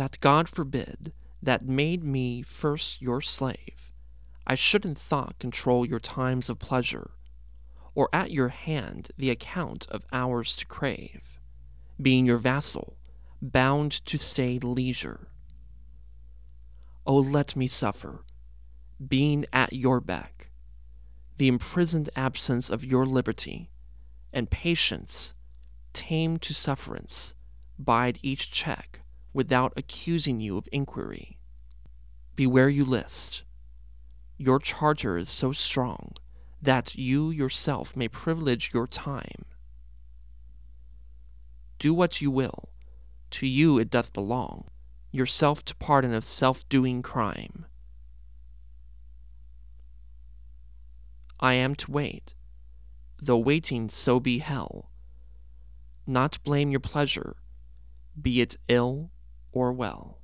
that God forbid that made me first your slave, I should in thought control your times of pleasure, or at your hand the account of hours to crave, being your vassal, bound to stay leisure. O let me suffer, being at your beck, the imprisoned absence of your liberty, and patience, tamed to sufferance, bide each check without accusing you of inquiry. Beware you list. Your charter is so strong that you yourself may privilege your time. Do what you will, to you it doth belong, yourself to pardon of self doing crime. I am to wait, though waiting so be hell, not blame your pleasure, be it ill or well.